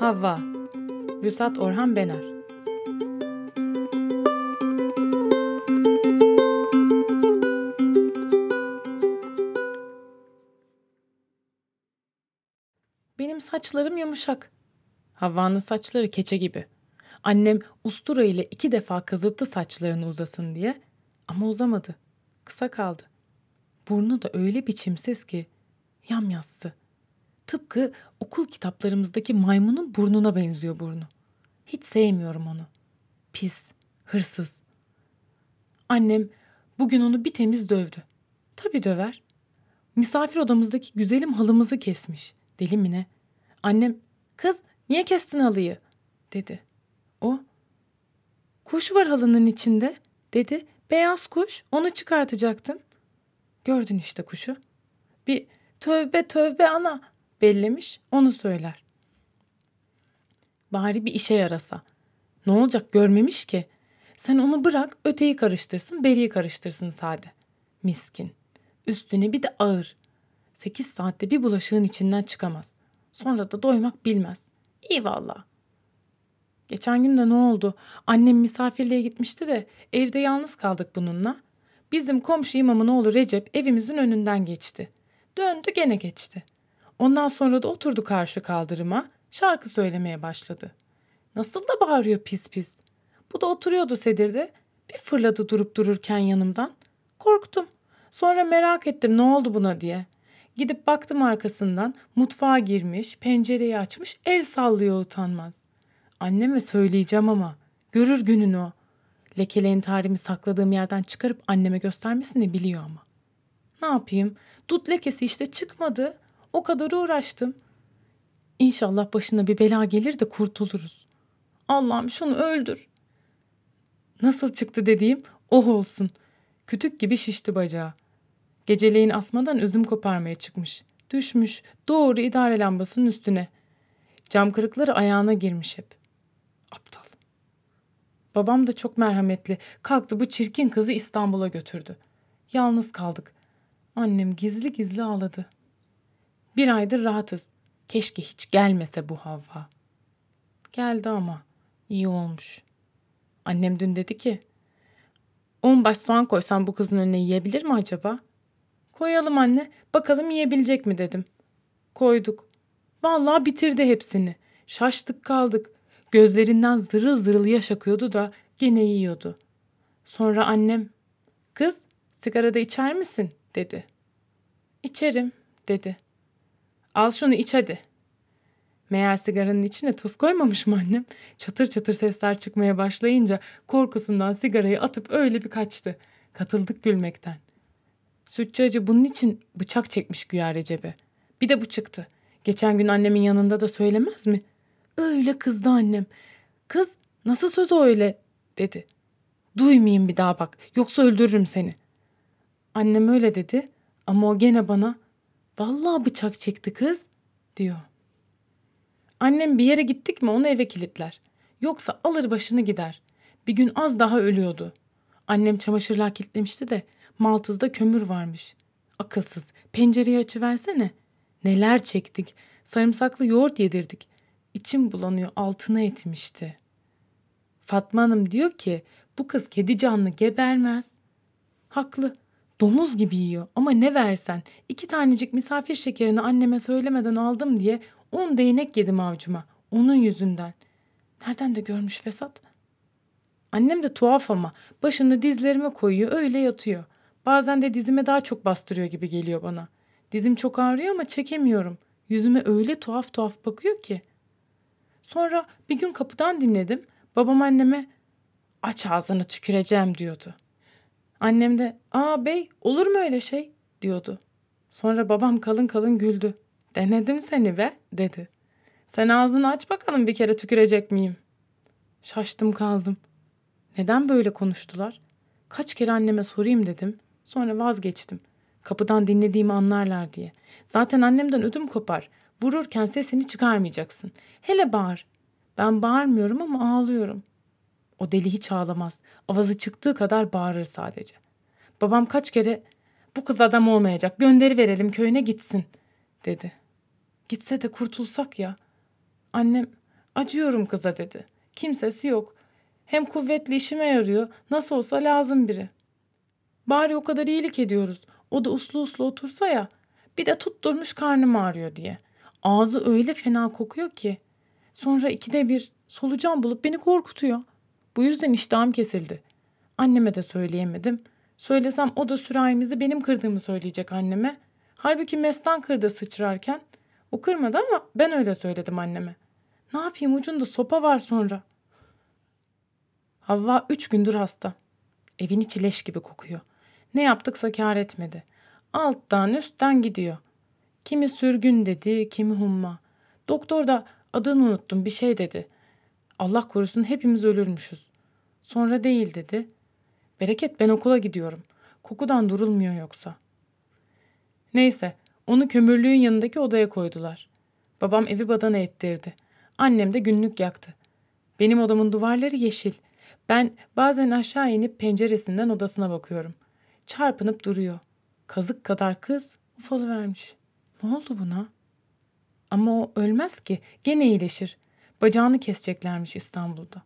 Havva Vüsat Orhan Bener Benim saçlarım yumuşak. Havva'nın saçları keçe gibi. Annem ustura ile iki defa kazıttı saçlarını uzasın diye ama uzamadı. Kısa kaldı. Burnu da öyle biçimsiz ki yamyassı. Tıpkı okul kitaplarımızdaki maymunun burnuna benziyor burnu. Hiç sevmiyorum onu. Pis, hırsız. Annem bugün onu bir temiz dövdü. Tabii döver. Misafir odamızdaki güzelim halımızı kesmiş. Deli mi ne? Annem, kız niye kestin halıyı? dedi. O, kuş var halının içinde dedi. Beyaz kuş, onu çıkartacaktım. Gördün işte kuşu. Bir tövbe tövbe ana bellemiş onu söyler. Bari bir işe yarasa. Ne olacak görmemiş ki. Sen onu bırak öteyi karıştırsın beriyi karıştırsın sade. Miskin. Üstüne bir de ağır. Sekiz saatte bir bulaşığın içinden çıkamaz. Sonra da doymak bilmez. İyi valla. Geçen gün de ne oldu? Annem misafirliğe gitmişti de evde yalnız kaldık bununla. Bizim komşu imamın oğlu Recep evimizin önünden geçti. Döndü gene geçti. Ondan sonra da oturdu karşı kaldırıma, şarkı söylemeye başladı. Nasıl da bağırıyor pis pis. Bu da oturuyordu sedirde. Bir fırladı durup dururken yanımdan. Korktum. Sonra merak ettim ne oldu buna diye. Gidip baktım arkasından mutfağa girmiş, pencereyi açmış, el sallıyor utanmaz. Anneme söyleyeceğim ama görür günün o. Lekeleğin tarihimi sakladığım yerden çıkarıp anneme göstermesini biliyor ama. Ne yapayım? Dut lekesi işte çıkmadı. O kadar uğraştım. İnşallah başına bir bela gelir de kurtuluruz. Allah'ım şunu öldür. Nasıl çıktı dediğim oh olsun. Kütük gibi şişti bacağı. Geceleyin asmadan üzüm koparmaya çıkmış. Düşmüş doğru idare lambasının üstüne. Cam kırıkları ayağına girmiş hep. Aptal. Babam da çok merhametli. Kalktı bu çirkin kızı İstanbul'a götürdü. Yalnız kaldık. Annem gizli gizli ağladı. Bir aydır rahatız. Keşke hiç gelmese bu Havva. Geldi ama iyi olmuş. Annem dün dedi ki, on baş soğan koysan bu kızın önüne yiyebilir mi acaba? Koyalım anne, bakalım yiyebilecek mi dedim. Koyduk. Vallahi bitirdi hepsini. Şaştık kaldık. Gözlerinden zırıl zırıl yaş akıyordu da gene yiyordu. Sonra annem, kız sigara da içer misin dedi. İçerim dedi. Al şunu iç hadi. Meğer sigaranın içine tuz koymamış mı annem? Çatır çatır sesler çıkmaya başlayınca korkusundan sigarayı atıp öyle bir kaçtı. Katıldık gülmekten. Sütçü acı bunun için bıçak çekmiş güya Recep'e. Bir de bu çıktı. Geçen gün annemin yanında da söylemez mi? Öyle kızdı annem. Kız nasıl söz o öyle dedi. Duymayayım bir daha bak yoksa öldürürüm seni. Annem öyle dedi ama o gene bana vallahi bıçak çekti kız diyor. Annem bir yere gittik mi onu eve kilitler. Yoksa alır başını gider. Bir gün az daha ölüyordu. Annem çamaşırlar kilitlemişti de Maltız'da kömür varmış. Akılsız. Pencereyi açıversene. Neler çektik. Sarımsaklı yoğurt yedirdik. İçim bulanıyor altına etmişti. Fatma Hanım diyor ki bu kız kedi canlı gebermez. Haklı. Domuz gibi yiyor ama ne versen iki tanecik misafir şekerini anneme söylemeden aldım diye on değnek yedim avcuma. Onun yüzünden. Nereden de görmüş fesat? Annem de tuhaf ama başını dizlerime koyuyor öyle yatıyor. Bazen de dizime daha çok bastırıyor gibi geliyor bana. Dizim çok ağrıyor ama çekemiyorum. Yüzüme öyle tuhaf tuhaf bakıyor ki. Sonra bir gün kapıdan dinledim. Babam anneme aç ağzını tüküreceğim diyordu. Annem de aa bey olur mu öyle şey diyordu. Sonra babam kalın kalın güldü. Denedim seni be dedi. Sen ağzını aç bakalım bir kere tükürecek miyim? Şaştım kaldım. Neden böyle konuştular? Kaç kere anneme sorayım dedim. Sonra vazgeçtim. Kapıdan dinlediğimi anlarlar diye. Zaten annemden ödüm kopar. Vururken sesini çıkarmayacaksın. Hele bağır. Ben bağırmıyorum ama ağlıyorum. O deli hiç ağlamaz. Avazı çıktığı kadar bağırır sadece. Babam kaç kere bu kız adam olmayacak gönderi verelim köyüne gitsin dedi. Gitse de kurtulsak ya. Annem acıyorum kıza dedi. Kimsesi yok. Hem kuvvetli işime yarıyor. Nasıl olsa lazım biri. Bari o kadar iyilik ediyoruz. O da uslu uslu otursa ya. Bir de tutturmuş karnım ağrıyor diye. Ağzı öyle fena kokuyor ki. Sonra ikide bir solucan bulup beni korkutuyor. Bu yüzden iştahım kesildi. Anneme de söyleyemedim. Söylesem o da sürahimizi benim kırdığımı söyleyecek anneme. Halbuki Mestan kırdı sıçrarken. O kırmadı ama ben öyle söyledim anneme. Ne yapayım ucunda sopa var sonra. Havva üç gündür hasta. Evin içi leş gibi kokuyor. Ne yaptıksa kar etmedi. Alttan üstten gidiyor. Kimi sürgün dedi, kimi humma. Doktor da adını unuttum bir şey dedi. Allah korusun hepimiz ölürmüşüz. Sonra değil dedi. Bereket ben okula gidiyorum. Kokudan durulmuyor yoksa. Neyse onu kömürlüğün yanındaki odaya koydular. Babam evi badana ettirdi. Annem de günlük yaktı. Benim odamın duvarları yeşil. Ben bazen aşağı inip penceresinden odasına bakıyorum. Çarpınıp duruyor. Kazık kadar kız ufalı vermiş. Ne oldu buna? Ama o ölmez ki. Gene iyileşir. Bacağını keseceklermiş İstanbul'da.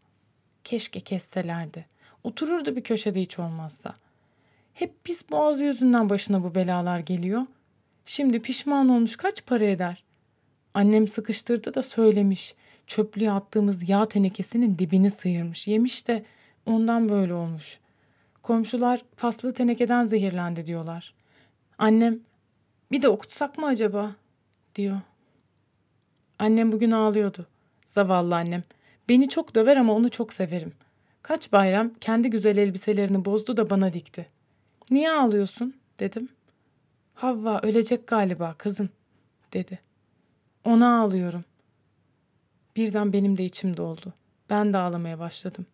Keşke kesselerdi. Otururdu bir köşede hiç olmazsa. Hep pis boğazı yüzünden başına bu belalar geliyor. Şimdi pişman olmuş kaç para eder? Annem sıkıştırdı da söylemiş. Çöplüğe attığımız yağ tenekesinin dibini sıyırmış. Yemiş de ondan böyle olmuş. Komşular paslı tenekeden zehirlendi diyorlar. Annem bir de okutsak mı acaba diyor. Annem bugün ağlıyordu. Zavallı annem. Beni çok döver ama onu çok severim. Kaç bayram kendi güzel elbiselerini bozdu da bana dikti. Niye ağlıyorsun dedim. Havva ölecek galiba kızım dedi. Ona ağlıyorum. Birden benim de içim doldu. Ben de ağlamaya başladım.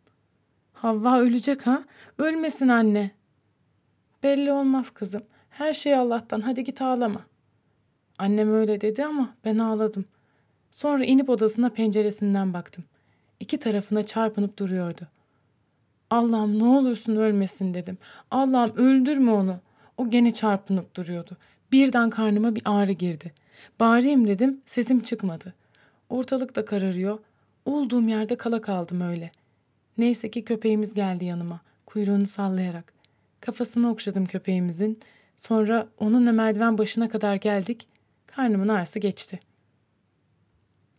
Havva ölecek ha? Ölmesin anne. Belli olmaz kızım. Her şey Allah'tan. Hadi git ağlama. Annem öyle dedi ama ben ağladım. Sonra inip odasına penceresinden baktım. İki tarafına çarpınıp duruyordu. Allah'ım ne olursun ölmesin dedim. Allah'ım öldürme onu. O gene çarpınıp duruyordu. Birden karnıma bir ağrı girdi. Bağırayım dedim, sesim çıkmadı. Ortalık da kararıyor. Olduğum yerde kala kaldım öyle. Neyse ki köpeğimiz geldi yanıma, kuyruğunu sallayarak. Kafasını okşadım köpeğimizin. Sonra onunla merdiven başına kadar geldik. Karnımın ağrısı geçti.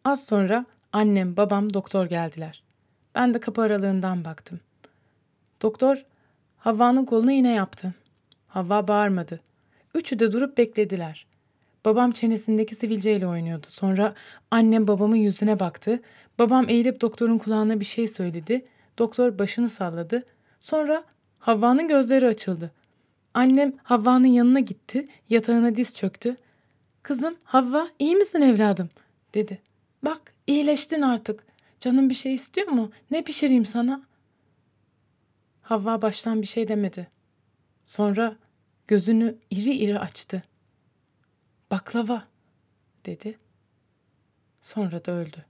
Az sonra annem, babam, doktor geldiler. Ben de kapı aralığından baktım. Doktor Havva'nın kolunu iğne yaptı. Havva bağırmadı. Üçü de durup beklediler. Babam çenesindeki sivilceyle oynuyordu. Sonra annem babamın yüzüne baktı. Babam eğilip doktorun kulağına bir şey söyledi. Doktor başını salladı. Sonra Havva'nın gözleri açıldı. Annem Havva'nın yanına gitti. Yatağına diz çöktü. Kızım Havva iyi misin evladım? dedi. Bak iyileştin artık. Canım bir şey istiyor mu? Ne pişireyim sana? Havva baştan bir şey demedi. Sonra gözünü iri iri açtı. Baklava dedi. Sonra da öldü.